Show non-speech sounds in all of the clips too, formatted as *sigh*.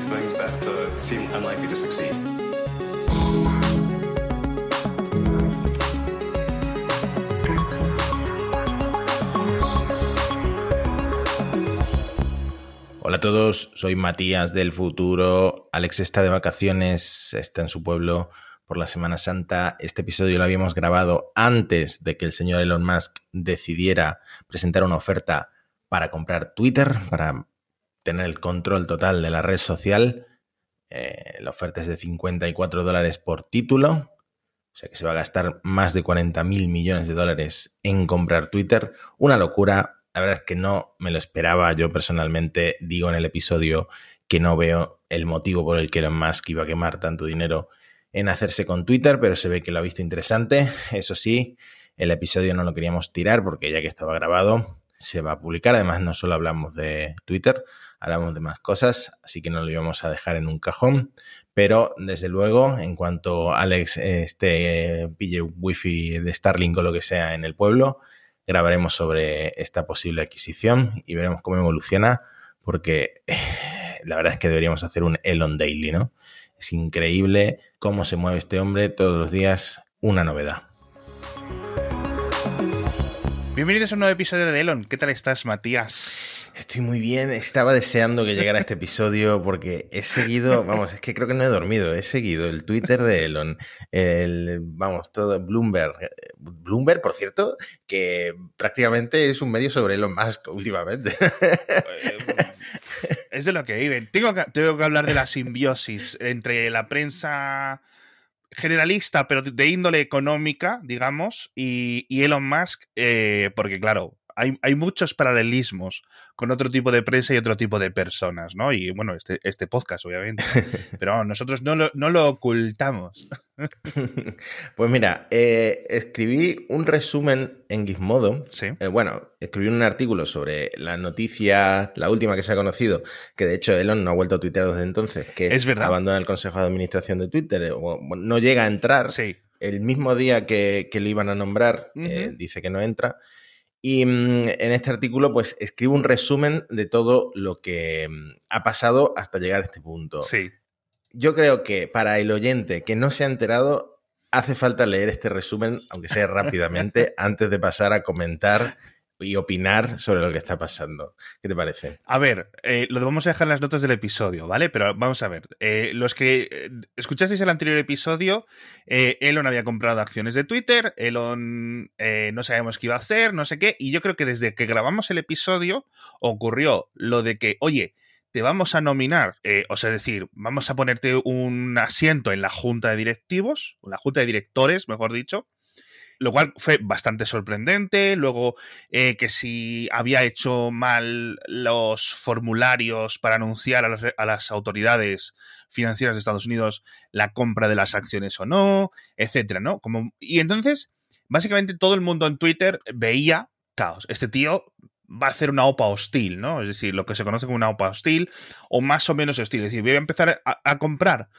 these things that uh, seem unlikely. Hola a todos, soy Matías del futuro. Alex está de vacaciones, está en su pueblo por la Semana Santa. Este episodio lo habíamos grabado antes de que el señor Elon Musk decidiera presentar una oferta para comprar Twitter, para tener el control total de la red social. Eh, la oferta es de 54 dólares por título. O sea que se va a gastar más de 40 mil millones de dólares en comprar Twitter. Una locura. La verdad es que no me lo esperaba. Yo personalmente digo en el episodio que no veo el motivo por el que Elon Musk iba a quemar tanto dinero en hacerse con Twitter, pero se ve que lo ha visto interesante. Eso sí, el episodio no lo queríamos tirar porque ya que estaba grabado, se va a publicar. Además, no solo hablamos de Twitter, hablamos de más cosas, así que no lo íbamos a dejar en un cajón. Pero desde luego, en cuanto Alex este, pille wifi de Starlink o lo que sea en el pueblo, grabaremos sobre esta posible adquisición y veremos cómo evoluciona, porque eh, la verdad es que deberíamos hacer un Elon Daily, ¿no? Es increíble cómo se mueve este hombre todos los días, una novedad. Bienvenidos a un nuevo episodio de Elon. ¿Qué tal estás, Matías? Estoy muy bien, estaba deseando que llegara este episodio porque he seguido, vamos, es que creo que no he dormido, he seguido el Twitter de Elon, el, vamos, todo, Bloomberg, Bloomberg, por cierto, que prácticamente es un medio sobre Elon Musk últimamente. Es de lo que viven. Tengo que, hablar de la simbiosis entre la prensa generalista, pero de índole económica, digamos, y, y Elon Musk, eh, porque claro, hay, hay, muchos paralelismos con otro tipo de prensa y otro tipo de personas, ¿no? Y bueno, este, este podcast, obviamente. *laughs* Pero nosotros no lo, no lo ocultamos. *laughs* Pues mira, eh, escribí un resumen en Gizmodo. Sí. Eh, bueno, escribí un artículo sobre la noticia, la última que se ha conocido, que de hecho Elon no ha vuelto a tuitear desde entonces, que es verdad. abandona el Consejo de Administración de Twitter, o, no llega a entrar. Sí. El mismo día que, que lo iban a nombrar, uh -huh. eh, dice que no entra. Y mmm, en este artículo, pues escribo un resumen de todo lo que mmm, ha pasado hasta llegar a este punto. Sí. Yo creo que para el oyente que no se ha enterado, hace falta leer este resumen, aunque sea *laughs* rápidamente, antes de pasar a comentar y opinar sobre lo que está pasando. ¿Qué te parece? A ver, eh, lo vamos a dejar en las notas del episodio, ¿vale? Pero vamos a ver. Eh, los que eh, escuchasteis el anterior episodio, eh, Elon había comprado acciones de Twitter, Elon no sabíamos qué iba a hacer, no sé qué, y yo creo que desde que grabamos el episodio ocurrió lo de que, oye, te vamos a nominar, o sea, decir, vamos a ponerte un asiento en la junta de directivos, la junta de directores, mejor dicho, lo cual fue bastante sorprendente. Luego, eh, que si había hecho mal los formularios para anunciar a las, autoridades financieras de Estados Unidos la compra de las acciones o no, etcétera, ¿no? Como, y entonces, básicamente todo el mundo en Twitter veía caos. Este tío va a hacer una OPA hostil, ¿no? Es decir, lo que se conoce como una OPA hostil o más o menos hostil. Es decir, voy a empezar a comprar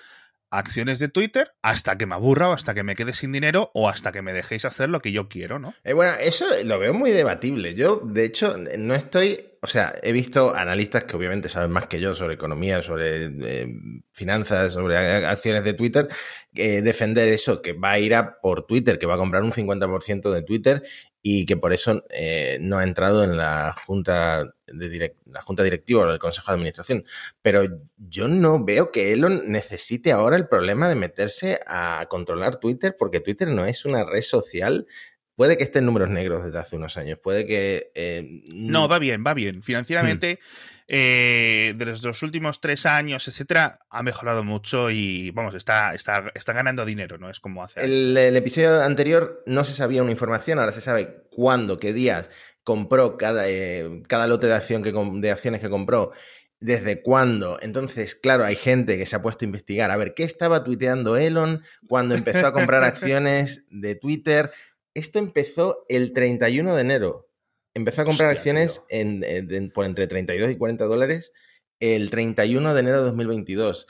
acciones de Twitter hasta que me aburra o hasta que me quede sin dinero o hasta que me dejéis hacer lo que yo quiero, ¿no? Eh, bueno, eso lo veo muy debatible. Yo, de hecho, no estoy. O sea, he visto analistas que obviamente saben más que yo sobre economía, sobre eh, finanzas, sobre acciones de Twitter, eh, defender eso, que va a ir a por Twitter, que va a comprar un 50% de Twitter y que por eso eh, no ha entrado en la junta de direct la junta directiva o el consejo de administración. Pero yo no veo que Elon necesite ahora el problema de meterse a controlar Twitter, porque Twitter no es una red social. Puede que esté en números negros desde hace unos años, puede que... Eh, no, va bien, va bien. Financieramente, hmm. Eh, de los, últimos tres años, etcétera, ha mejorado mucho y, vamos, está, está, está ganando dinero, ¿no? Es como hacer... El, el episodio anterior no se sabía una información, ahora se sabe cuándo, qué días compró cada, eh, cada lote de, acción que, de acciones que compró, desde cuándo. Entonces, claro, hay gente que se ha puesto a investigar a ver qué estaba tuiteando Elon cuando empezó a comprar *laughs* acciones de Twitter. Esto empezó el 31 de enero. Empezó a comprar Hostia, acciones en, en, por entre 32 y 40 dólares el 31 de enero de 2022,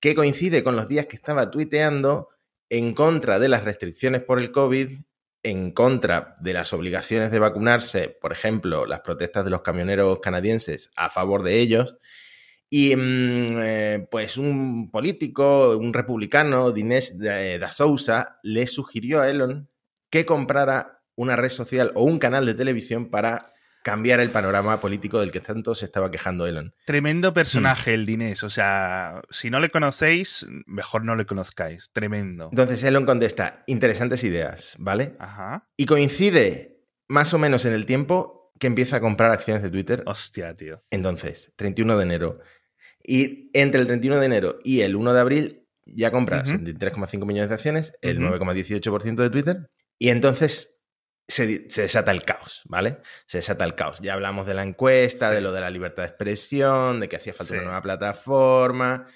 que coincide con los días que estaba tuiteando en contra de las restricciones por el COVID en contra de las obligaciones de vacunarse, por ejemplo, las protestas de los camioneros canadienses a favor de ellos, Y mm, eh, pues un político, un republicano, Dinesh da Sousa, le sugirió a Elon que comprara una red social o un canal de televisión para cambiar el panorama político del que tanto se estaba quejando Elon. Tremendo personaje el Dinesh, o sea, si no le conocéis, mejor no le conozcáis, tremendo. Entonces Elon contesta, interesantes ideas, ¿vale? Ajá. Y coincide más o menos en el tiempo que empieza a comprar acciones de Twitter. Hostia, tío. Entonces, 31 de enero. Y entre el 31 de enero y el 1 de abril ya compra. 73,5 millones de acciones, el Ujú. 9,18% de Twitter. Y entonces se, se desata el caos, ¿vale? Se desata el caos. Ya hablamos de la encuesta, Sí. de lo de la libertad de expresión, de que hacía falta Sí. una nueva plataforma.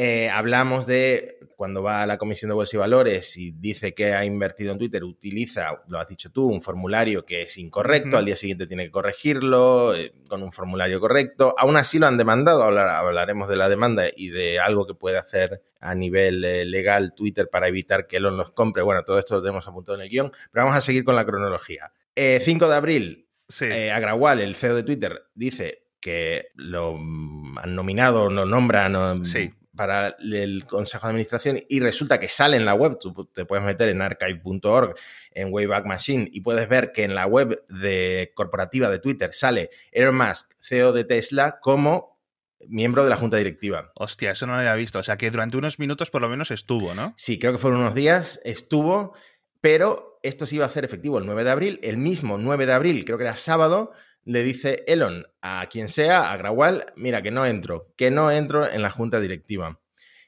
Eh, hablamos de cuando va a la Comisión de Bolsa y Valores y dice que ha invertido en Twitter, utiliza, lo has dicho tú, un formulario que es incorrecto, al día siguiente tiene que corregirlo eh, con un formulario correcto. Aún así lo han demandado, hablar- hablaremos de la demanda y de algo que puede hacer a nivel eh, legal Twitter para evitar que Elon los compre. Bueno, todo esto lo tenemos apuntado en el guion, pero vamos a seguir con la cronología. Eh, 5 de abril, Sí. Agrawal, el CEO de Twitter, dice que lo han nominado, lo nombran Sí. Para el Consejo de Administración y resulta que sale en la web, tú te puedes meter en archive.org, en Wayback Machine y puedes ver que en la web de corporativa de Twitter sale Elon Musk, CEO de Tesla, como miembro de la junta directiva. Hostia, eso no lo había visto. O sea que durante unos minutos por lo menos estuvo, ¿no? Sí, creo que fueron unos días, estuvo, pero esto se iba a hacer efectivo el 9 de abril. El mismo 9 de abril, creo que era sábado, le dice Elon a quien sea, a Grawal, mira, que no entro, que no entro en la junta directiva.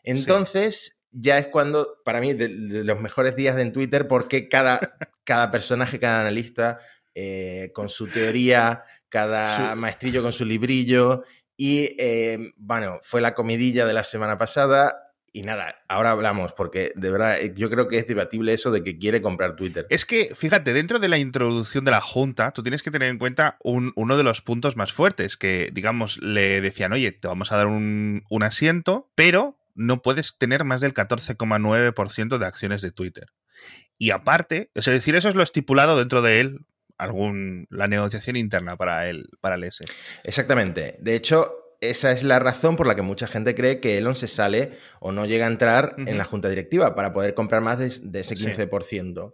Entonces, ya es cuando, para mí, de, de los mejores días en Twitter, porque cada, cada personaje, cada analista, eh, con su teoría, cada maestrillo con su librillo, y eh, bueno, fue la comidilla de la semana pasada. Y nada, ahora hablamos, porque de verdad eh, yo creo que es debatible eso de que quiere comprar Twitter. Es que, fíjate, dentro de la introducción de la Junta, tú tienes que tener en cuenta un- uno de los puntos más fuertes, que, digamos, le decían, oye, te vamos a dar un, un asiento, pero no puedes tener más del 14,9% de acciones de Twitter. Y aparte, es decir, eso es lo estipulado dentro de él, algún, la negociación interna para el, para el S. Exactamente. De hecho, esa es la razón por la que mucha gente cree que Elon se sale o no llega a entrar en la junta directiva para poder comprar más de, de ese Sí. 15%.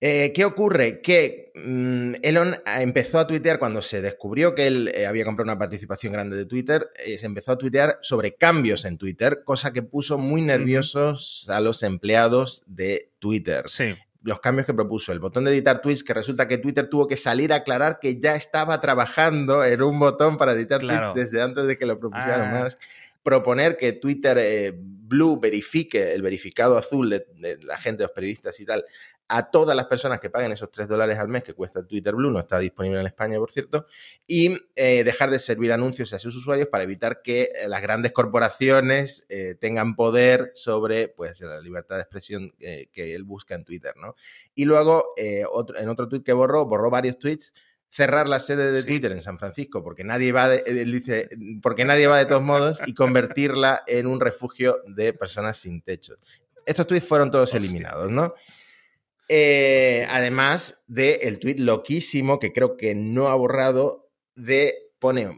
Eh, ¿Qué ocurre? Que mm, Elon empezó a tuitear cuando se descubrió que él eh, había comprado una participación grande de Twitter, eh, se empezó a tuitear sobre cambios en Twitter, cosa que puso muy nerviosos a los empleados de Twitter Sí. Los cambios que propuso, el botón de editar tweets, que resulta que Twitter tuvo que salir a aclarar que ya estaba trabajando en un botón para editar Claro. tweets desde antes de que lo propusieran Ah. más. Proponer que Twitter eh, Blue verifique el verificado azul de, de la gente, los periodistas y tal, a todas las personas que paguen esos 3 dólares al mes que cuesta Twitter Blue, no está disponible en España, por cierto, y eh, dejar de servir anuncios a sus usuarios para evitar que eh, las grandes corporaciones eh, tengan poder sobre pues, la libertad de expresión eh, que él busca en Twitter. ¿no? Y luego, otro- en otro tweet que borró, borró varios tweets, cerrar la sede de Sí. Twitter en San Francisco, porque nadie va de, él dice, porque nadie va de todos modos, y convertirla en un refugio de personas sin techo. Estos tweets fueron todos Hostia. eliminados, ¿no? Eh, además del el tweet loquísimo que creo que no ha borrado de pone eh,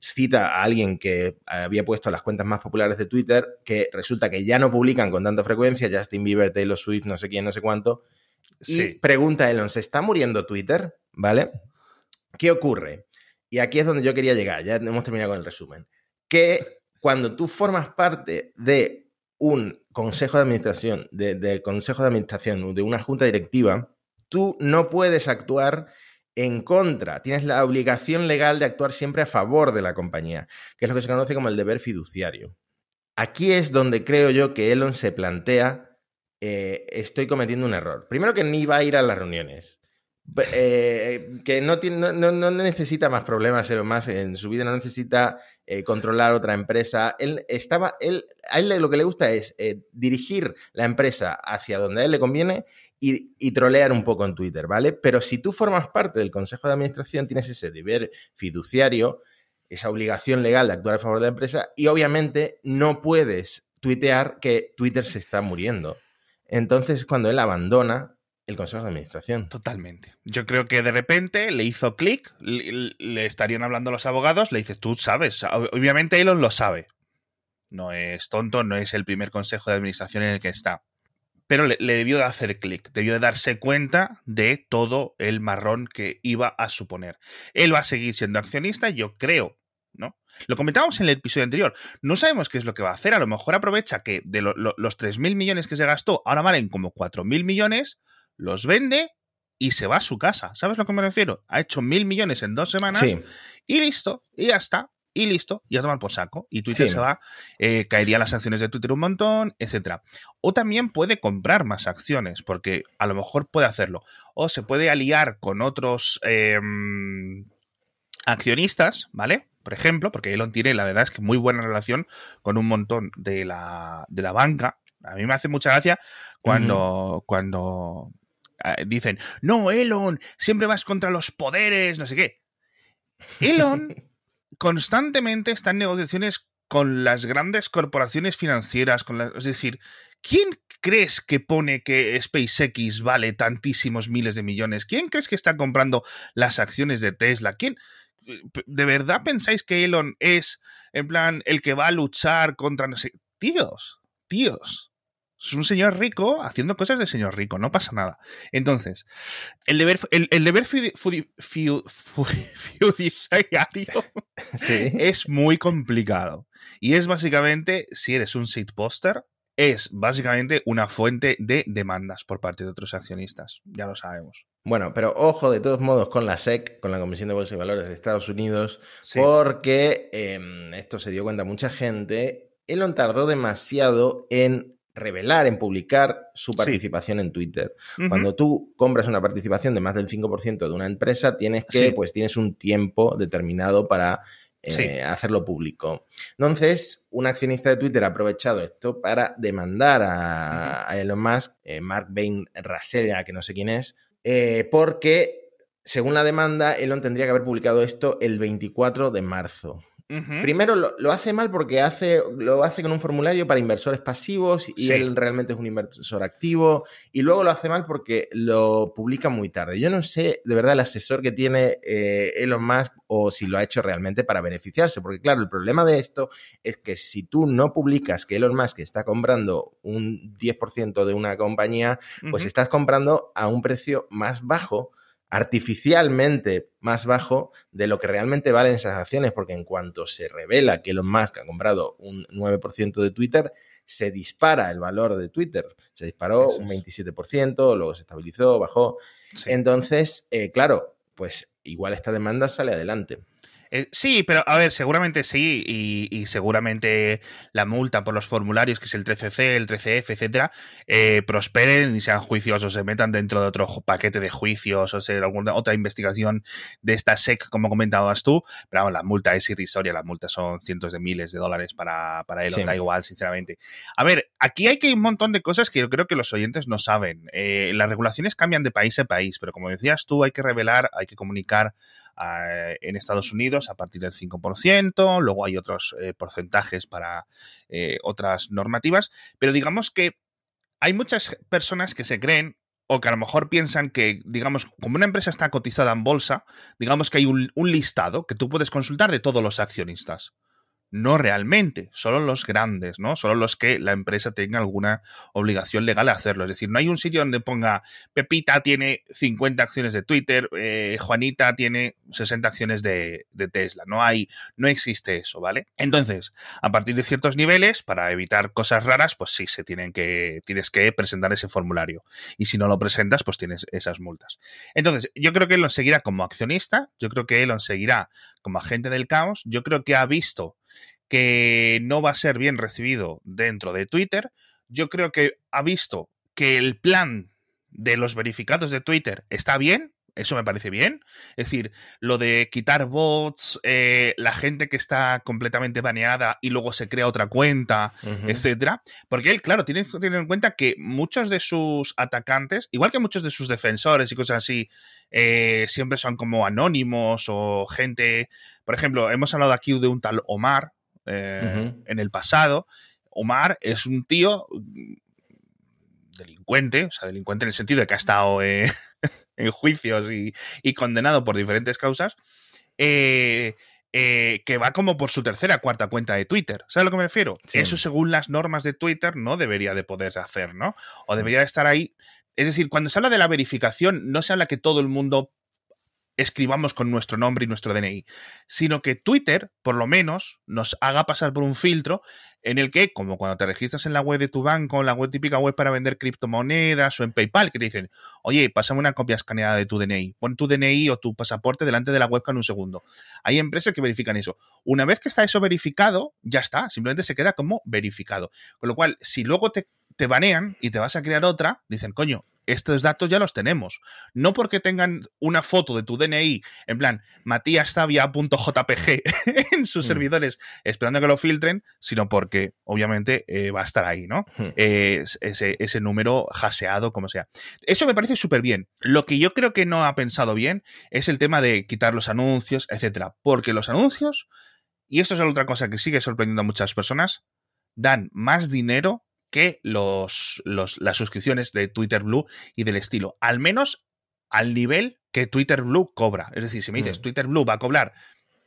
cita a alguien que había puesto las cuentas más populares de Twitter que resulta que ya no publican con tanta frecuencia Justin Bieber, Taylor Swift, no sé quién, no sé cuánto y Sí. pregunta a Elon, ¿se está muriendo Twitter? ¿Vale? ¿Qué ocurre? Y aquí es donde yo quería llegar, ya hemos terminado con el resumen. Que cuando tú formas parte de un consejo de administración, de, consejo de administración, de una junta directiva, tú no puedes actuar en contra. Tienes la obligación legal de actuar siempre a favor de la compañía, que es lo que se conoce como el deber fiduciario. Aquí es donde creo yo que Elon se plantea eh, estoy cometiendo un error. Primero que ni va a ir a las reuniones. Eh, que no, tiene, no- no necesita más problemas Elon Musk en su vida, no necesita eh, controlar otra empresa. Él estaba, él, a él lo que le gusta es eh, dirigir la empresa hacia donde a él le conviene y, y trolear un poco en Twitter, ¿vale? Pero si tú formas parte del consejo de administración, tienes ese deber fiduciario, esa obligación legal de actuar a favor de la empresa y obviamente no puedes tuitear que Twitter se está muriendo. Entonces, cuando él abandona el Consejo de Administración. Totalmente. Yo creo que de repente le hizo clic, le, estarían hablando los abogados, le dices, tú sabes, obviamente Elon lo sabe. No es tonto, no es el primer consejo de administración en el que está. Pero le, le debió de hacer clic, debió de darse cuenta de todo el marrón que iba a suponer. Él va a seguir siendo accionista, yo creo, ¿no? Lo comentábamos en el episodio anterior. No sabemos qué es lo que va a hacer. A lo mejor aprovecha que de lo, lo, los 3.000 millones que se gastó ahora valen como 4.000 millones, los vende y se va a su casa. ¿Sabes a lo que me refiero? Ha hecho mil millones en dos semanas Sí. y listo, y ya está. Y listo, y a tomar por saco. Y Twitter Sí. se va, eh, caerían las acciones de Twitter un montón, etcétera. O también puede comprar más acciones, porque a lo mejor puede hacerlo. O se puede aliar con otros eh, accionistas, ¿vale? Por ejemplo, porque Elon tiene, la verdad es que muy buena relación con un montón de la, de la banca. A mí me hace mucha gracia cuando, cuando dicen, no, Elon, siempre vas contra los poderes, no sé qué. Elon *laughs* constantemente está en negociaciones con las grandes corporaciones financieras, con las, es decir, ¿quién crees que pone que SpaceX vale tantísimos miles de millones? ¿Quién crees que está comprando las acciones de Tesla? ¿Quién? ¿De verdad pensáis que Elon es, en plan, el que va a luchar contra, no sé, tíos, tíos? Es un señor rico haciendo cosas de señor rico, no pasa nada. Entonces, el deber, el, el deber fiduciario *laughs* Sí. es muy complicado. Y es básicamente, si eres un poster, es básicamente una fuente de demandas por parte de otros accionistas. Ya lo sabemos. Bueno, pero ojo de todos modos con la SEC, con la Comisión de Bolsa y Valores de Estados Unidos, Sí. porque eh, esto se dio cuenta mucha gente. Elon tardó demasiado en revelar, en publicar su participación en Twitter. Cuando tú compras una participación de más del 5% de una empresa, tienes que, Sí. pues tienes un tiempo determinado para eh, Sí. hacerlo público. Entonces, un accionista de Twitter ha aprovechado esto para demandar a, a Elon Musk, eh, Mark Bain Rasella, que no sé quién es, eh, porque, según la demanda, Elon tendría que haber publicado esto el 24 de marzo. Primero lo, lo hace mal porque hace, lo hace con un formulario para inversores pasivos y Sí. él realmente es un inversor activo. Y luego lo hace mal porque lo publica muy tarde. Yo no sé de verdad el asesor que tiene eh, Elon Musk o si lo ha hecho realmente para beneficiarse. Porque claro, el problema de esto es que si tú no publicas que Elon Musk está comprando un 10% de una compañía, pues estás comprando a un precio más bajo artificialmente más bajo de lo que realmente valen esas acciones, porque en cuanto se revela que Elon Musk ha comprado un 9% de Twitter, se dispara el valor de Twitter. Se disparó un es. 27%, luego se estabilizó, bajó. Sí. Entonces, eh, claro, pues igual esta demanda sale adelante. Eh, sí, pero a ver, seguramente sí, y, y seguramente la multa por los formularios, que es el 13C, el 13F, etcétera, eh, prosperen y sean juicios o se metan dentro de otro paquete de juicios o sea alguna otra investigación de esta SEC, como comentabas tú. Pero vamos, la multa es irrisoria, la multa son cientos de miles de dólares para, para Elon, Sí. da igual, sinceramente. A ver, aquí hay que hay un montón de cosas que yo creo que los oyentes no saben. Eh, las regulaciones cambian de país a país, pero como decías tú, hay que revelar, hay que comunicar en Estados Unidos a partir del 5%, luego hay otros eh, porcentajes para eh, otras normativas, pero digamos que hay muchas personas que se creen o que a lo mejor piensan que, digamos, como una empresa está cotizada en bolsa, digamos que hay un, un listado que tú puedes consultar de todos los accionistas. No realmente, solo los grandes, ¿no? Solo los que la empresa tenga alguna obligación legal de hacerlo. Es decir, no hay un sitio donde ponga Pepita tiene 50 acciones de Twitter, eh, Juanita tiene 60 acciones de, de, Tesla. No hay, no existe eso, ¿vale? Entonces, a partir de ciertos niveles, para evitar cosas raras, pues sí, se tienen que, tienes que presentar ese formulario. Y si no lo presentas, pues tienes esas multas. Entonces, yo creo que Elon seguirá como accionista, yo creo que Elon seguirá como agente del caos, yo creo que ha visto que no va a ser bien recibido dentro de Twitter. Yo creo que ha visto que el plan de los verificados de Twitter está bien, eso me parece bien. Es decir, lo de quitar bots, eh, la gente que está completamente baneada y luego se crea otra cuenta, uh -huh. etcétera. Porque él, claro, tiene que tener en cuenta que muchos de sus atacantes, igual que muchos de sus defensores y cosas así, eh, siempre son como anónimos o gente. Por ejemplo, hemos hablado aquí de un tal Omar, eh, uh -huh. en el pasado. Omar es un tío delincuente, o sea, delincuente en el sentido de que ha estado eh, *laughs* en juicios y, y, condenado por diferentes causas, eh, eh, que va como por su tercera cuarta cuenta de Twitter. ¿Sabes a lo que me refiero? Sí. Eso según las normas de Twitter no debería de poderse hacer, ¿no? O debería de estar ahí. Es decir, cuando se habla de la verificación, no se habla que todo el mundo escribamos con nuestro nombre y nuestro DNI, sino que Twitter, por lo menos, nos haga pasar por un filtro en el que, como cuando te registras en la web de tu banco, en la web típica web para vender criptomonedas o en PayPal, que te dicen, oye, pásame una copia escaneada de tu DNI, pon tu DNI o tu pasaporte delante de la webcam en un segundo. Hay empresas que verifican eso. Una vez que está eso verificado, ya está, simplemente se queda como verificado. Con lo cual, si luego te, te banean y te vas a crear otra, dicen, coño, estos datos ya los tenemos. No porque tengan una foto de tu DNI, en plan, matíastavia.jpg *laughs* en sus mm. servidores esperando que lo filtren, sino porque obviamente eh, va a estar ahí, ¿no? Mm. Eh, ese, ese, número jaseado, como sea. Eso me parece súper bien. Lo que yo creo que no ha pensado bien es el tema de quitar los anuncios, etcétera. Porque los anuncios, y esto es otra cosa que sigue sorprendiendo a muchas personas, dan más dinero que los, los, las suscripciones de Twitter Blue y del estilo. Al menos al nivel que Twitter Blue cobra. Es decir, si me dices, mm. Twitter Blue va a cobrar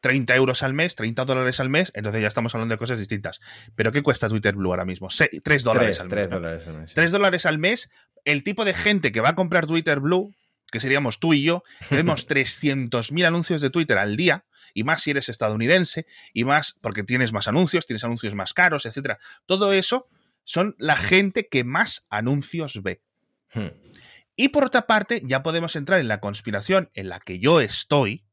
30 euros al mes, 30 dólares al mes, entonces ya estamos hablando de cosas distintas. ¿Pero qué cuesta Twitter Blue ahora mismo? 3 dólares, al, 3 mes, dólares al mes. 3 dólares al mes. El tipo de gente que va a comprar Twitter Blue, que seríamos tú y yo, tenemos 300.000 *laughs* anuncios de Twitter al día, y más si eres estadounidense, y más porque tienes más anuncios, tienes anuncios más caros, etcétera. Todo eso son la gente que más anuncios ve. Hmm. Y por otra parte, ya podemos entrar en la conspiración en la que yo estoy,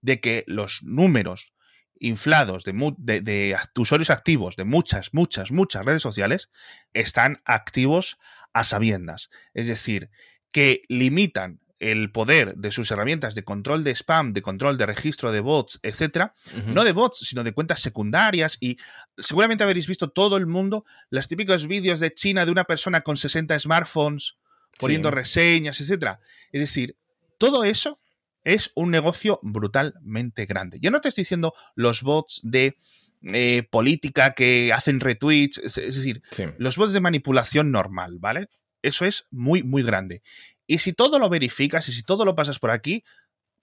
de que los números inflados de, de, de, usuarios activos de muchas, muchas, muchas redes sociales están activos a sabiendas. Es decir, que limitan el poder de sus herramientas de control de spam, de control de registro de bots, etcétera, uh -huh. no de bots, sino de cuentas secundarias y seguramente habréis visto todo el mundo los típicos vídeos de China de una persona con 60 smartphones poniendo sí. reseñas, etcétera. Es decir, todo eso es un negocio brutalmente grande. Yo no te estoy diciendo los bots de eh, política que hacen retweets, es, es decir, sí. los bots de manipulación normal, ¿vale? Eso es muy, muy grande. Y si todo lo verificas y si todo lo pasas por aquí,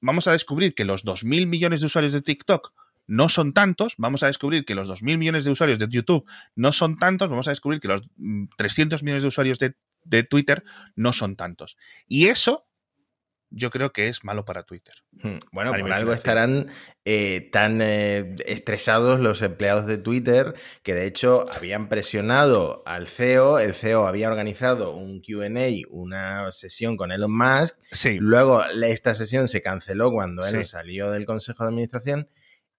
vamos a descubrir que los 2.000 millones de usuarios de TikTok no son tantos, vamos a descubrir que los 2.000 millones de usuarios de YouTube no son tantos, vamos a descubrir que los 300 millones de usuarios de, de Twitter no son tantos. Y eso yo creo que es malo para Twitter. Hmm. Bueno, por algo estarán eh, tan eh, estresados los empleados de Twitter que de hecho habían presionado al CEO, el CEO había organizado un QA, una sesión con Elon Musk, sí. luego esta sesión se canceló cuando sí. salió del Consejo de Administración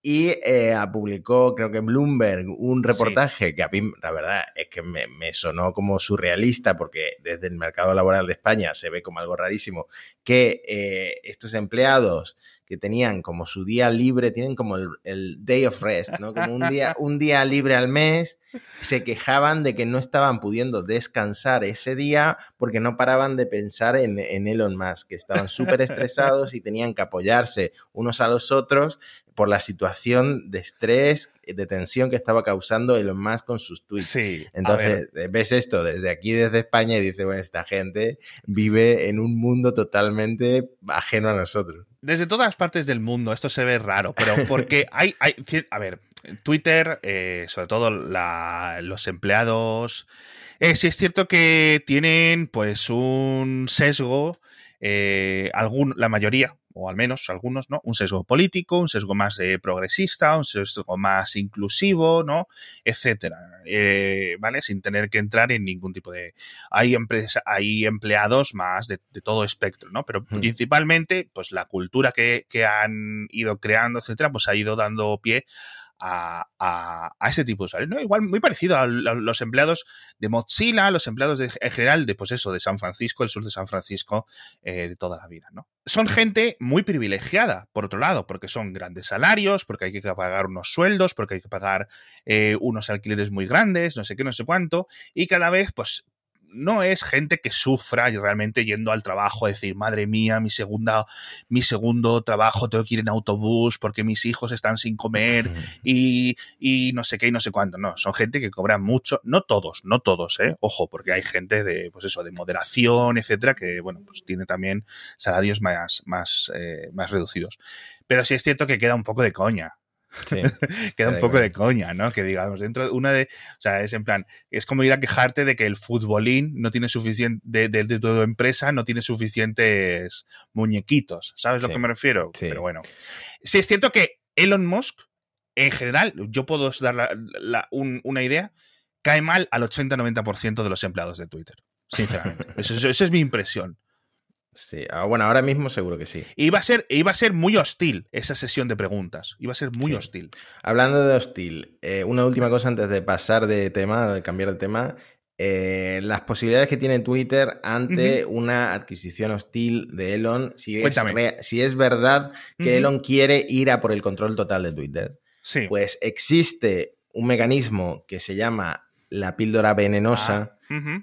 y eh, publicó, creo que Bloomberg, un reportaje sí. que a mí, la verdad, es que me, me, sonó como surrealista, porque desde el mercado laboral de España se ve como algo rarísimo, que eh, estos empleados que tenían como su día libre, tienen como el, el, day of rest, ¿no? Como un día, un día libre al mes, se quejaban de que no estaban pudiendo descansar ese día porque no paraban de pensar en, en Elon Musk, que estaban súper estresados y tenían que apoyarse unos a los otros por la situación de estrés, de tensión que estaba causando Elon Musk con sus tweets. Sí, Entonces, ves esto desde aquí, desde España, y dices, bueno, esta gente vive en un mundo totalmente ajeno a nosotros. Desde todas partes del mundo, esto se ve raro, pero porque *laughs* hay, hay a ver, Twitter, eh, sobre todo la, los empleados, eh, sí es cierto que tienen pues un sesgo, eh, algún, la mayoría, o al menos algunos, ¿no? Un sesgo político, un sesgo más eh, progresista, un sesgo más inclusivo, ¿no? Etcétera, eh, ¿vale? Sin tener que entrar en ningún tipo de... Hay, empresa, hay empleados más de, de todo espectro, ¿no? Pero hmm. principalmente, pues la cultura que, que han ido creando, etcétera, pues ha ido dando pie a, a, a, ese tipo de usuarios. ¿no? Igual muy parecido a, los empleados de Mozilla, los empleados de, en general de, pues eso, de San Francisco, el sur de San Francisco, eh, de toda la vida, ¿no? Son gente muy privilegiada, por otro lado, porque son grandes salarios, porque hay que pagar unos sueldos, porque hay que pagar eh, unos alquileres muy grandes, no sé qué, no sé cuánto, y cada vez, pues, no es gente que sufra y realmente yendo al trabajo a decir, madre mía, mi segunda, mi segundo trabajo tengo que ir en autobús porque mis hijos están sin comer y, y no sé qué y no sé cuánto. No, son gente que cobra mucho, no todos, no todos, eh. Ojo, porque hay gente de, pues eso, de moderación, etcétera, que bueno, pues tiene también salarios más, más, eh, más reducidos. Pero sí es cierto que queda un poco de coña. Sí. *laughs* queda un poco de coña, ¿no? Que digamos, dentro de una de. O sea, es en plan, es como ir a quejarte de que el futbolín no tiene suficiente. de, de, de tu empresa no tiene suficientes muñequitos. ¿Sabes a Sí. lo que me refiero? Sí. Pero bueno. Sí, es cierto que Elon Musk, en general, yo puedo dar la- la- un- una idea, cae mal al 80-90% de los empleados de Twitter. Sinceramente. *laughs* Eso- eso- esa es mi impresión. Sí. Ah, bueno, ahora mismo seguro que sí. Iba a ser, iba a ser muy hostil esa sesión de preguntas. Iba a ser muy Sí. hostil. Hablando de hostil, eh, una última cosa antes de pasar de tema, de cambiar de tema. eh, las posibilidades que tiene Twitter ante una adquisición hostil de Elon, si es, si es verdad que. Elon quiere ir a por el control total de Twitter. Sí. Pues existe un mecanismo que se llama la píldora venenosa, Ah.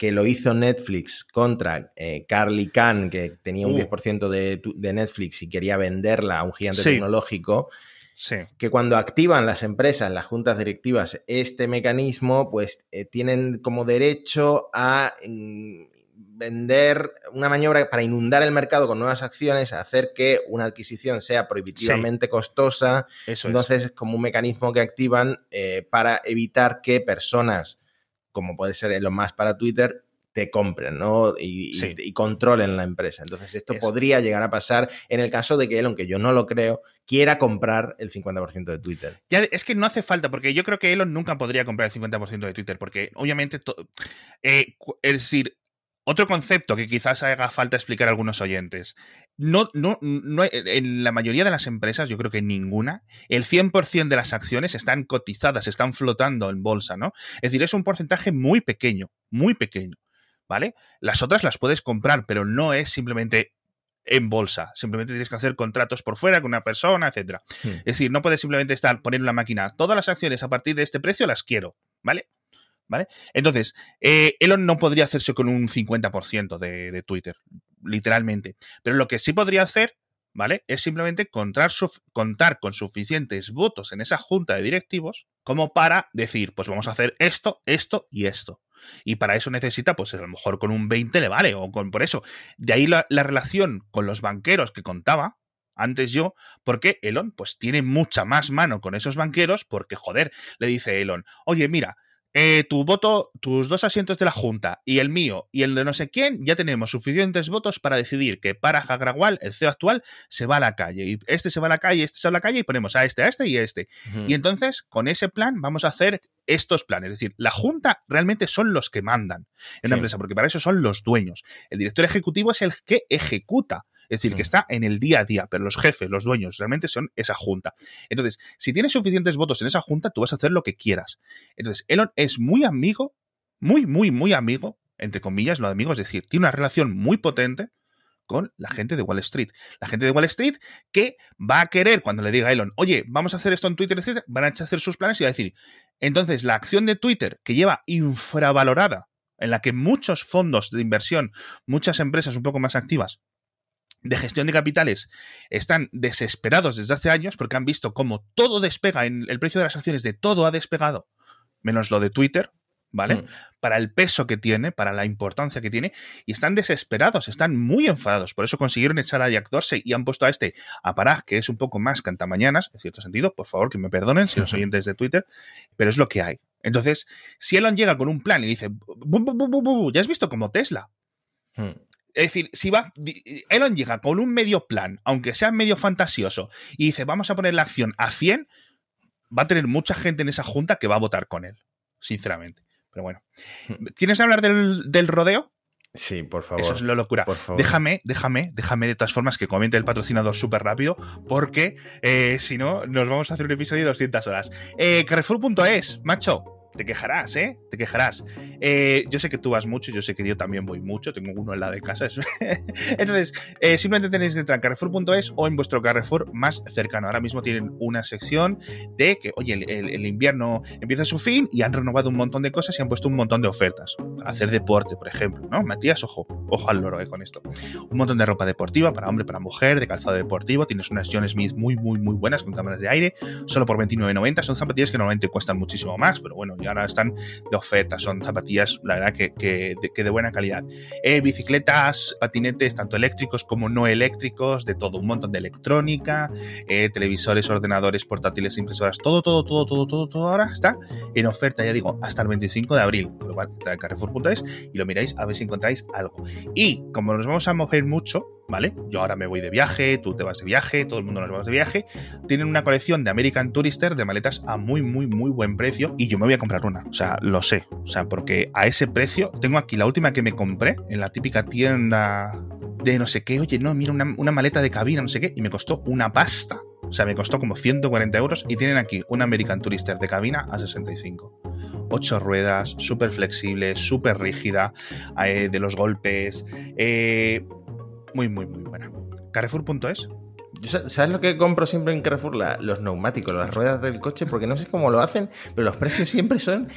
Que lo hizo Netflix contra eh, Carly Khan, que tenía un Uh. 10% de, tu- de Netflix y quería venderla a un gigante Sí. tecnológico Sí. que cuando activan las empresas, las juntas directivas, este mecanismo, pues eh, tienen como derecho a mm, vender una maniobra para inundar el mercado con nuevas acciones, hacer que una adquisición sea prohibitivamente costosa. Eso Entonces es como un mecanismo que activan eh, para evitar que personas, como puede ser Elon Musk para Twitter, te compren ¿no? y, y- Sí. y controlen la empresa. Entonces esto Eso. podría llegar a pasar en el caso de que Elon, que yo no lo creo, quiera comprar el 50% de Twitter. es. Ya, es que no hace falta, porque yo creo que Elon nunca podría comprar el 50% de Twitter, porque obviamente. eh, es decir, otro concepto que quizás haga falta explicar a algunos oyentes. No, no, no, en la mayoría de las empresas, yo creo que ninguna, el 100% de las acciones están cotizadas, están flotando en bolsa, ¿no? Es decir, es un porcentaje muy pequeño, muy pequeño, ¿vale? Las otras las puedes comprar, pero no es simplemente en bolsa. Simplemente tienes que hacer contratos por fuera con una persona, etcétera. Hmm. Es decir, no puedes simplemente estar poniendo en la máquina todas las acciones a partir de este precio las quiero, ¿vale? ¿Vale? Entonces, eh, Elon no podría hacerse con un 50% de, Twitter, literalmente. Pero lo que sí podría hacer, ¿vale? Es simplemente contar con suficientes votos en esa junta de directivos como para decir, pues vamos a hacer esto, esto y esto. Y para eso necesita, pues a lo mejor con un 20 le vale, o con por eso. De ahí la, la relación con los banqueros que contaba antes yo, porque Elon, pues tiene mucha más mano con esos banqueros, porque joder, le dice Elon, oye, mira, eh, tu voto, tus dos asientos de la Junta y el mío y el de no sé quién, ya tenemos suficientes votos para decidir que para Agrawal, el CEO actual, se va a la calle. Y este se va a la calle, este se va a la calle y ponemos a este, a este y a este. Y entonces, con ese plan, vamos a hacer estos planes. Es decir, la Junta realmente son los que mandan en Sí. una empresa, porque para eso son los dueños. El director ejecutivo es el que ejecuta. Es decir, que está en el día a día, pero los jefes, los dueños, realmente son esa junta. Entonces, si tienes suficientes votos en esa junta, tú vas a hacer lo que quieras. Entonces, Elon es muy amigo, muy, muy, muy amigo, entre comillas, lo de amigo, es decir, tiene una relación muy potente con la gente de Wall Street. La gente de Wall Street que va a querer, cuando le diga a Elon, oye, vamos a hacer esto en Twitter, etcétera, van a hacer sus planes y va a decir, entonces la acción de Twitter que lleva infravalorada, en la que muchos fondos de inversión, muchas empresas un poco más activas, de gestión de capitales están desesperados desde hace años porque han visto cómo todo despega, en el precio de las acciones de todo ha despegado, menos lo de Twitter, ¿vale? Hmm. Para el peso que tiene, para la importancia que tiene, y están desesperados, están muy enfadados. Por eso consiguieron echar a Jack Dorsey y han puesto a este, a Parag, que es un poco más cantamañanas, en cierto sentido, por favor, que me perdonen si los oyentes de Twitter, pero es lo que hay. Entonces, si Elon llega con un plan y dice, "Bu, bu, bu, bu, bu", ya has visto como Tesla, Hmm. Es decir, si va. di- Elon llega con un medio plan, aunque sea medio fantasioso, y dice, vamos a poner la acción a 100, va a tener mucha gente en esa junta que va a votar con él, sinceramente. Pero bueno. ¿Tienes que hablar del, del rodeo? Sí, por favor. Eso es lo locura. Por favor. Déjame, déjame, déjame de todas formas que comente el patrocinador súper rápido, porque eh, si no, nos vamos a hacer un episodio de 200 horas. Eh, Carrefour.es, macho. Te quejarás, ¿eh? Te quejarás. Eh, yo sé que tú vas mucho, yo sé que yo también voy mucho, tengo uno en la de casa. *laughs* Entonces, eh, simplemente tenéis que entrar en carrefour.es o en vuestro Carrefour más cercano. Ahora mismo tienen una sección de que, oye, el, invierno empieza su fin y han renovado un montón de cosas y han puesto un montón de ofertas. Hacer deporte, por ejemplo, ¿no? Matías, ojo, ojo al loro eh, con esto. Un montón de ropa deportiva para hombre, para mujer, de calzado deportivo. Tienes unas John Smith muy, muy, muy buenas con cámaras de aire, solo por 29.90. Son zapatillas que normalmente cuestan muchísimo más, pero bueno, ya ahora están de oferta. Son zapatillas, la verdad, que, que, de, buena calidad. Eh, bicicletas, patinetes, tanto eléctricos como no eléctricos, de todo, un montón de electrónica, eh, televisores, ordenadores, portátiles, impresoras, todo, todo, todo, todo, todo, todo ahora está en oferta, ya digo, hasta el 25 de abril. Con lo cual, en carrefour.es y lo miráis a ver si encontráis algo. Y como nos vamos a mover mucho, ¿vale? Yo ahora me voy de viaje, tú te vas de viaje, todo el mundo nos vamos de viaje. Tienen una colección de American Tourister de maletas a muy, muy, muy buen precio y yo me voy a comprar una. O sea, lo sé. O sea, porque a ese precio, tengo aquí la última que me compré en la típica tienda de no sé qué. Oye, no, mira, una, una maleta de cabina, no sé qué, y me costó una pasta. O sea, me costó como 140 euros y tienen aquí una American Tourister de cabina a 65. Ocho ruedas, súper flexible, súper rígida, eh, de los golpes. Eh, muy, muy, muy buena. Carrefour.es. ¿Sabes lo que compro siempre en Carrefour? los neumáticos, las ruedas del coche, porque no sé cómo lo hacen, pero los precios siempre son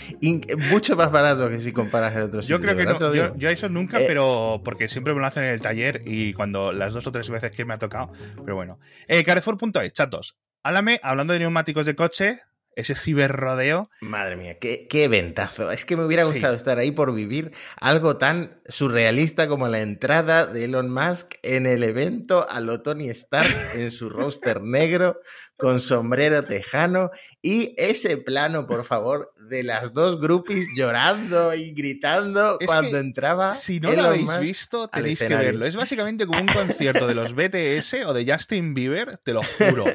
mucho más baratos que si comparas el otro sitio. Yo creo que no, yo, eso nunca, eh, pero porque siempre me lo hacen en el taller y cuando las dos o tres veces que me ha tocado, pero bueno. Eh, Carrefour.es, chatos. Háblame, hablando de neumáticos de coche, ese ciberrodeo. Madre mía, qué, qué ventazo. Es que me hubiera gustado estar ahí por vivir algo tan surrealista como la entrada de Elon Musk en el evento a lo Tony Stark en su roster *laughs* negro con sombrero tejano y ese plano, por favor, de las dos groupies llorando y gritando cuando entraba. Si no lo habéis visto, tenéis que verlo. Es básicamente como un concierto de los *laughs* BTS o de Justin Bieber, te lo juro.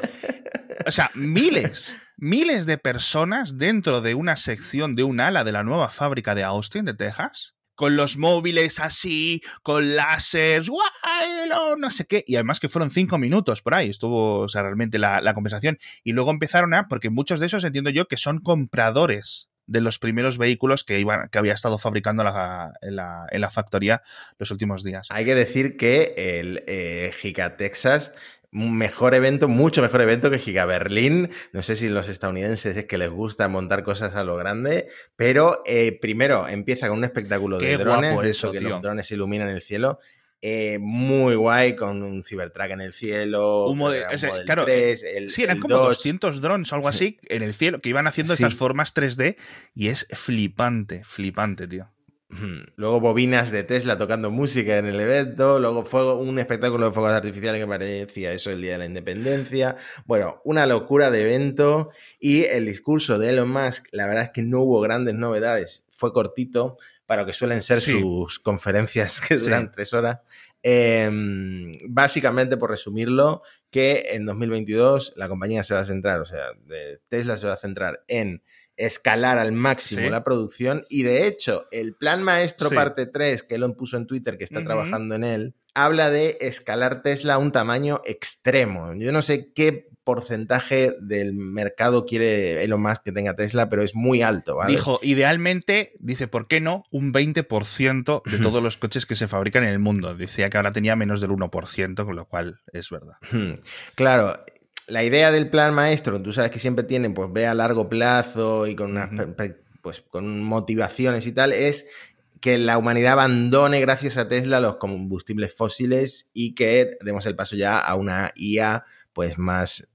O sea, miles miles de personas dentro de una sección de un ala de la nueva fábrica de Austin, de Texas, con los móviles así, con láseres, no sé qué. Y además que fueron cinco minutos por ahí, estuvo o sea, realmente la, conversación. Y luego empezaron a, porque muchos de esos entiendo yo que son compradores de los primeros vehículos que iban que había estado fabricando en, la, factoría los últimos días. Hay que decir que el eh, Giga Texas mejor evento, mucho mejor evento que Giga Berlín. No sé si los estadounidenses es que les gusta montar cosas a lo grande, pero eh, primero empieza con un espectáculo de drones, eso, que los drones iluminan el cielo. Eh, muy guay con un Cybertruck en el cielo. Un claro, 3, el, sí, eran como 200 drones, algo así, en el cielo, que iban haciendo estas formas 3D y es flipante, flipante, tío. Luego bobinas de Tesla tocando música en el evento, luego fue un espectáculo de fuegos artificiales que parecía eso el Día de la Independencia. Bueno, una locura de evento y el discurso de Elon Musk, la verdad es que no hubo grandes novedades, fue cortito para lo que suelen ser sus conferencias que duran tres horas. Em, básicamente, por resumirlo, que en 2022 la compañía se va a centrar, o sea, Tesla se va a centrar en escalar al máximo la producción y de hecho el plan maestro parte 3 que Elon puso en Twitter que está trabajando en él habla de escalar Tesla a un tamaño extremo. Yo no sé qué porcentaje del mercado quiere Elon Musk que tenga Tesla, pero es muy alto, ¿vale? Dijo, idealmente, dice, ¿por qué no? Un 20% de todos los coches que se fabrican en el mundo. Decía que ahora tenía menos del 1%, con lo cual es verdad. Claro, la idea del plan maestro, tú sabes que siempre tienen, pues ve a largo plazo y con unas, pues con motivaciones y tal, es que la humanidad abandone gracias a Tesla los combustibles fósiles y que demos el paso ya a una IA pues más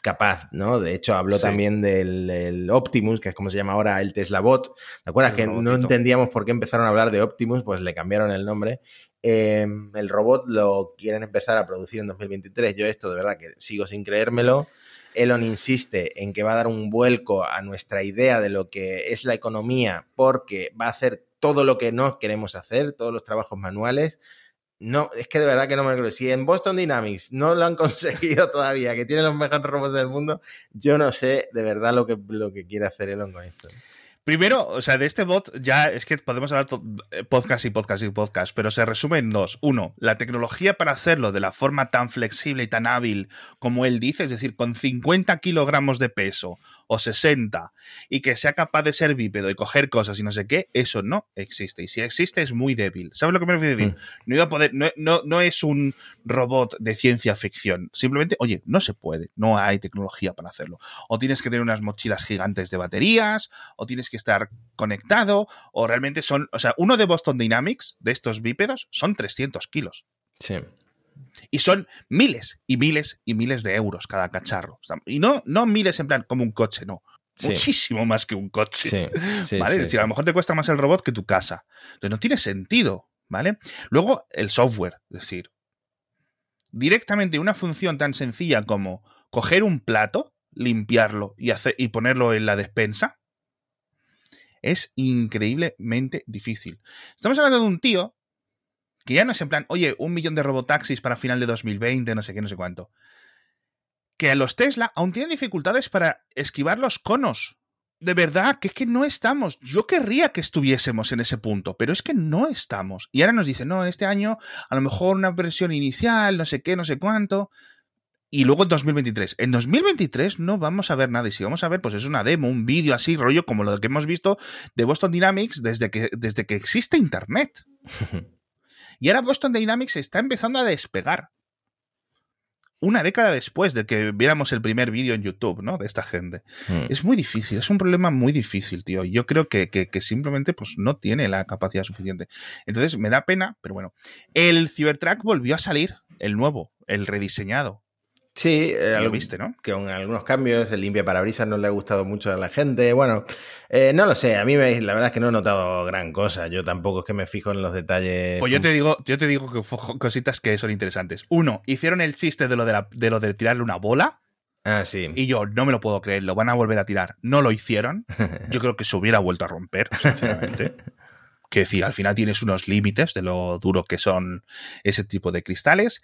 capaz, ¿no? De hecho, habló también del, Optimus, que es como se llama ahora el Tesla Bot. ¿Te acuerdas que no entendíamos por qué empezaron a hablar de Optimus? Pues le cambiaron el nombre. Em, el robot lo quieren empezar a producir en 2023. Yo esto de verdad que sigo sin creérmelo. Elon insiste en que va a dar un vuelco a nuestra idea de lo que es la economía porque va a hacer todo lo que no queremos hacer, todos los trabajos manuales. No, es que de verdad que no me creo. Si en Boston Dynamics no lo han *laughs* conseguido todavía, que tienen los mejores robots del mundo, yo no sé de verdad lo que, lo que quiere hacer Elon con esto. Primero, o sea, de este bot ya es que podemos hablar eh, podcast y podcast y podcast, pero se resume en dos. Uno, la tecnología para hacerlo de la forma tan flexible y tan hábil como él dice, es decir, con 50 kilogramos de peso o 60 y que sea capaz de ser bípedo y coger cosas y no sé qué, eso no existe. Y si existe es muy débil. ¿Sabes lo que me refiero decir? Mm. No iba a poder, no, no, no es un robot de ciencia ficción. Simplemente, oye, no se puede, no hay tecnología para hacerlo. O tienes que tener unas mochilas gigantes de baterías, o tienes que estar conectado, o realmente son, o sea, uno de Boston Dynamics, de estos bípedos, son 300 kilos. Sí. Y son miles y miles y miles de euros cada cacharro. Y no, no miles en plan como un coche, no. Muchísimo más que un coche. Sí, ¿Vale? es decir, a lo mejor te cuesta más el robot que tu casa. Entonces no tiene sentido, ¿vale? Luego, el software, es decir, directamente una función tan sencilla como coger un plato, limpiarlo y, hacer, y ponerlo en la despensa, es increíblemente difícil. Estamos hablando de un tío que ya no es en plan, oye, un millón de robotaxis para final de 2020, no sé qué, no sé cuánto. Que a los Tesla aún tienen dificultades para esquivar los conos. De verdad, que es que no estamos. Yo querría que estuviésemos en ese punto, pero es que no estamos. Y ahora nos dicen, no, este año a lo mejor una versión inicial, no sé qué, no sé cuánto y luego en 2023. En 2023 no vamos a ver nada. Y si vamos a ver, pues es una demo, un vídeo así, rollo como lo que hemos visto de Boston Dynamics desde que, desde que existe Internet. *laughs* y ahora Boston Dynamics está empezando a despegar. Una década después de que viéramos el primer vídeo en YouTube, ¿no? De esta gente. Hmm. Es muy difícil, es un problema muy difícil, tío. Yo creo que, que, simplemente pues, no tiene la capacidad suficiente. Entonces me da pena, pero bueno. El Cybertruck volvió a salir, el nuevo, el rediseñado Sí, eh, lo viste, ¿no? Que con algunos cambios, el limpia parabrisas no le ha gustado mucho a la gente. Bueno, eh, no lo sé, a mí me, la verdad es que no he notado gran cosa. Yo tampoco es que me fijo en los detalles. Pues yo te digo, yo te digo que cositas que son interesantes. Uno, hicieron el chiste de lo de, de lo de tirarle una bola. Ah, sí. Y yo no me lo puedo creer, lo van a volver a tirar. No lo hicieron. *laughs* Yo creo que se hubiera vuelto a romper, sinceramente. *laughs* que decir, al final tienes unos límites de lo duro que son ese tipo de cristales.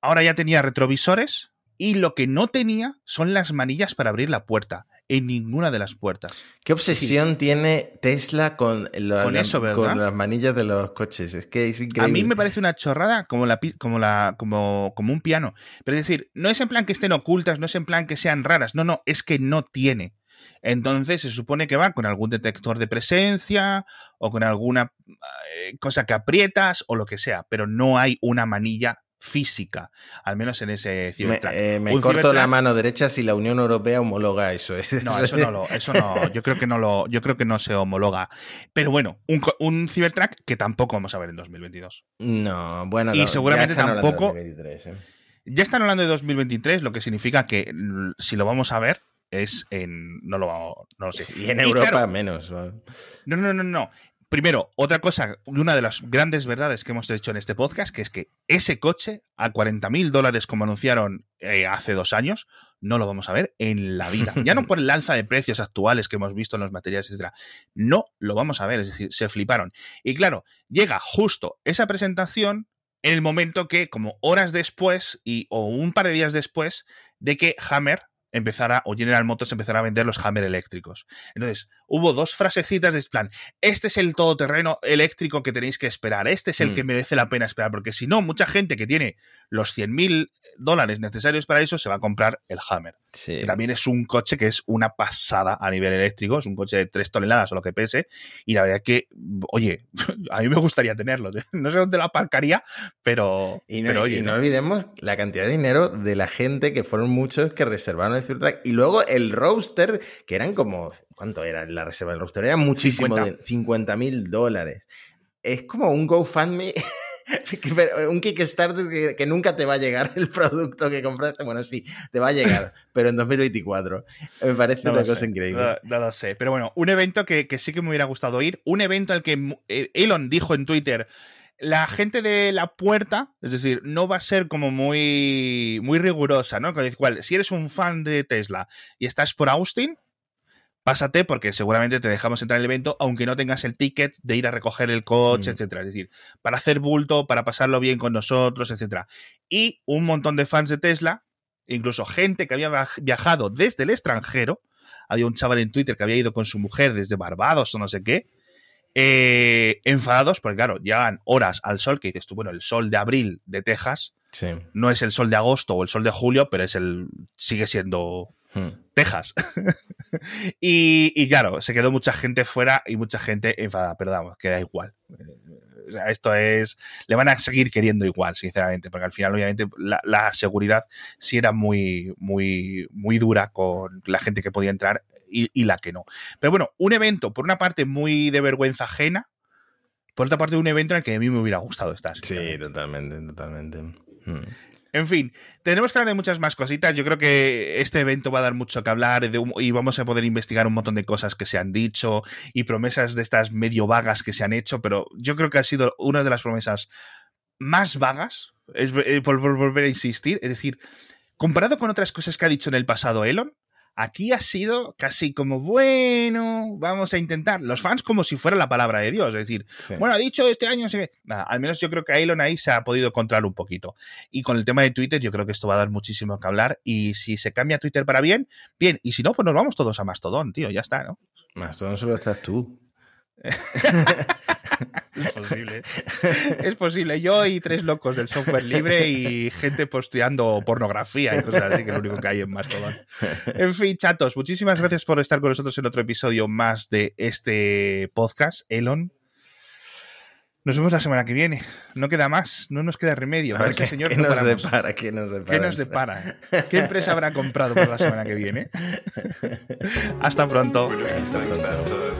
Ahora ya tenía retrovisores, y lo que no tenía son las manillas para abrir la puerta. En ninguna de las puertas. ¿Qué obsesión tiene Tesla con, las manillas de los coches? Es que es increíble. A mí me parece una chorrada como, la, como, la, como, como un piano. Pero es decir, no es en plan que estén ocultas, no es en plan que sean raras. No, no, es que no tiene. Entonces se supone que va con algún detector de presencia o con alguna eh, cosa que aprietas o lo que sea, pero no hay una manilla física, al menos en ese Cybertruck. Me, eh, corto la mano derecha si la Unión Europea homologa eso. No, eso no lo, eso no, yo creo que no lo, yo creo que no se homologa. Pero bueno, un, un Cybertruck que tampoco vamos a ver en 2022. No, bueno, y seguramente tampoco. ¿eh? Ya están hablando de 2023, lo que significa que si lo vamos a ver es en no lo no lo sé. Y en Europa menos. No, no, no, no. Primero, otra cosa, una de las grandes verdades que hemos hecho en este podcast, que es que ese coche a 40 mil dólares, como anunciaron eh, hace dos años, no lo vamos a ver en la vida. Ya no por el alza de precios actuales que hemos visto en los materiales, etcétera. No lo vamos a ver, es decir, se fliparon. Y claro, llega justo esa presentación en el momento que, como horas después y, o un par de días después, de que Hammer empezara, o General Motors empezara a vender los Hammer eléctricos. Entonces, hubo dos frasecitas de plan, este es el todoterreno eléctrico que tenéis que esperar, este es el mm. que merece la pena esperar, porque si no, mucha gente que tiene los 100.000 dólares necesarios para eso se va a comprar el Hammer. también es un coche que es una pasada a nivel eléctrico, es un coche de 3 toneladas o lo que pese, y la verdad es que, oye, *laughs* a mí me gustaría tenerlo. No sé dónde lo aparcaría, pero... Y no, oye, no, olvidemos la cantidad de dinero de la gente, que fueron muchos que reservaron el Cybertruck, y luego el roadster, que eran como, ¿cuánto era la reserva del roadster? Era muchísimo, 50 mil dólares. Es como un GoFundMe *laughs* *laughs* un Kickstarter que, nunca te va a llegar el producto que compraste. Bueno, sí, te va a llegar, *laughs* pero en 2024. Me parece una cosa increíble. No, lo sé. Pero bueno, un evento que, sí que me hubiera gustado ir. Un evento al que eh, Elon dijo en Twitter. La gente de la puerta, es decir, no va a ser como muy, muy rigurosa, ¿no? Cual, si eres un fan de Tesla y estás por Austin, pásate porque seguramente te dejamos entrar en el evento, aunque no tengas el ticket de ir a recoger el coche, mm. etcétera. Es decir, para hacer bulto, para pasarlo bien con nosotros, etcétera. Y un montón de fans de Tesla, incluso gente que había viajado desde el extranjero, había un chaval en Twitter que había ido con su mujer desde Barbados o no sé qué, eh, enfadados, porque claro, llegan horas al sol, que dices tú, bueno, el sol de abril de Texas no es el sol de agosto o el sol de julio, pero es el sigue siendo hmm. Texas. *laughs* y, claro, se quedó mucha gente fuera y mucha gente enfadada, pero vamos, que da igual. O sea, esto es. Le van a seguir queriendo igual, sinceramente, porque al final, obviamente, la, seguridad sí era muy, muy, muy dura con la gente que podía entrar y, la que no. Pero bueno, un evento, por una parte, muy de vergüenza ajena, por otra parte, un evento en el que a mí me hubiera gustado estar. Sí, totalmente, totalmente. Hmm. En fin, tenemos que hablar de muchas más cositas. Yo creo que este evento va a dar mucho que hablar y vamos a poder investigar un montón de cosas que se han dicho y promesas de estas medio vagas que se han hecho, pero yo creo que ha sido una de las promesas más vagas, es, eh, por volver a insistir, es decir, comparado con otras cosas que ha dicho en el pasado Elon, Aquí ha sido casi como, bueno, vamos a intentar. Los fans como si fuera la palabra de Dios. Es decir, bueno, ha dicho este año, Nada, al menos yo creo que Elon ahí se ha podido controlar un poquito. Y con el tema de Twitter, yo creo que esto va a dar muchísimo que hablar. Y si se cambia Twitter para bien, bien. Y si no, pues nos vamos todos a Mastodon, tío. Ya está, ¿no? Mastodon solo estás tú. Es posible. Es posible. Yo y tres locos del software libre y gente posteando pornografía y cosas así, que es lo único que hay en Mastodon. En fin, chatos, muchísimas gracias por estar con nosotros en otro episodio más de este podcast. Elon, nos vemos la semana que viene. No queda más, no nos queda remedio. A ver, ¿qué, señor ¿qué, nos depara, ¿Qué nos depara? ¿Qué nos depara? ¿Qué empresa habrá comprado por la semana que viene? *laughs* Hasta pronto. Hasta pronto.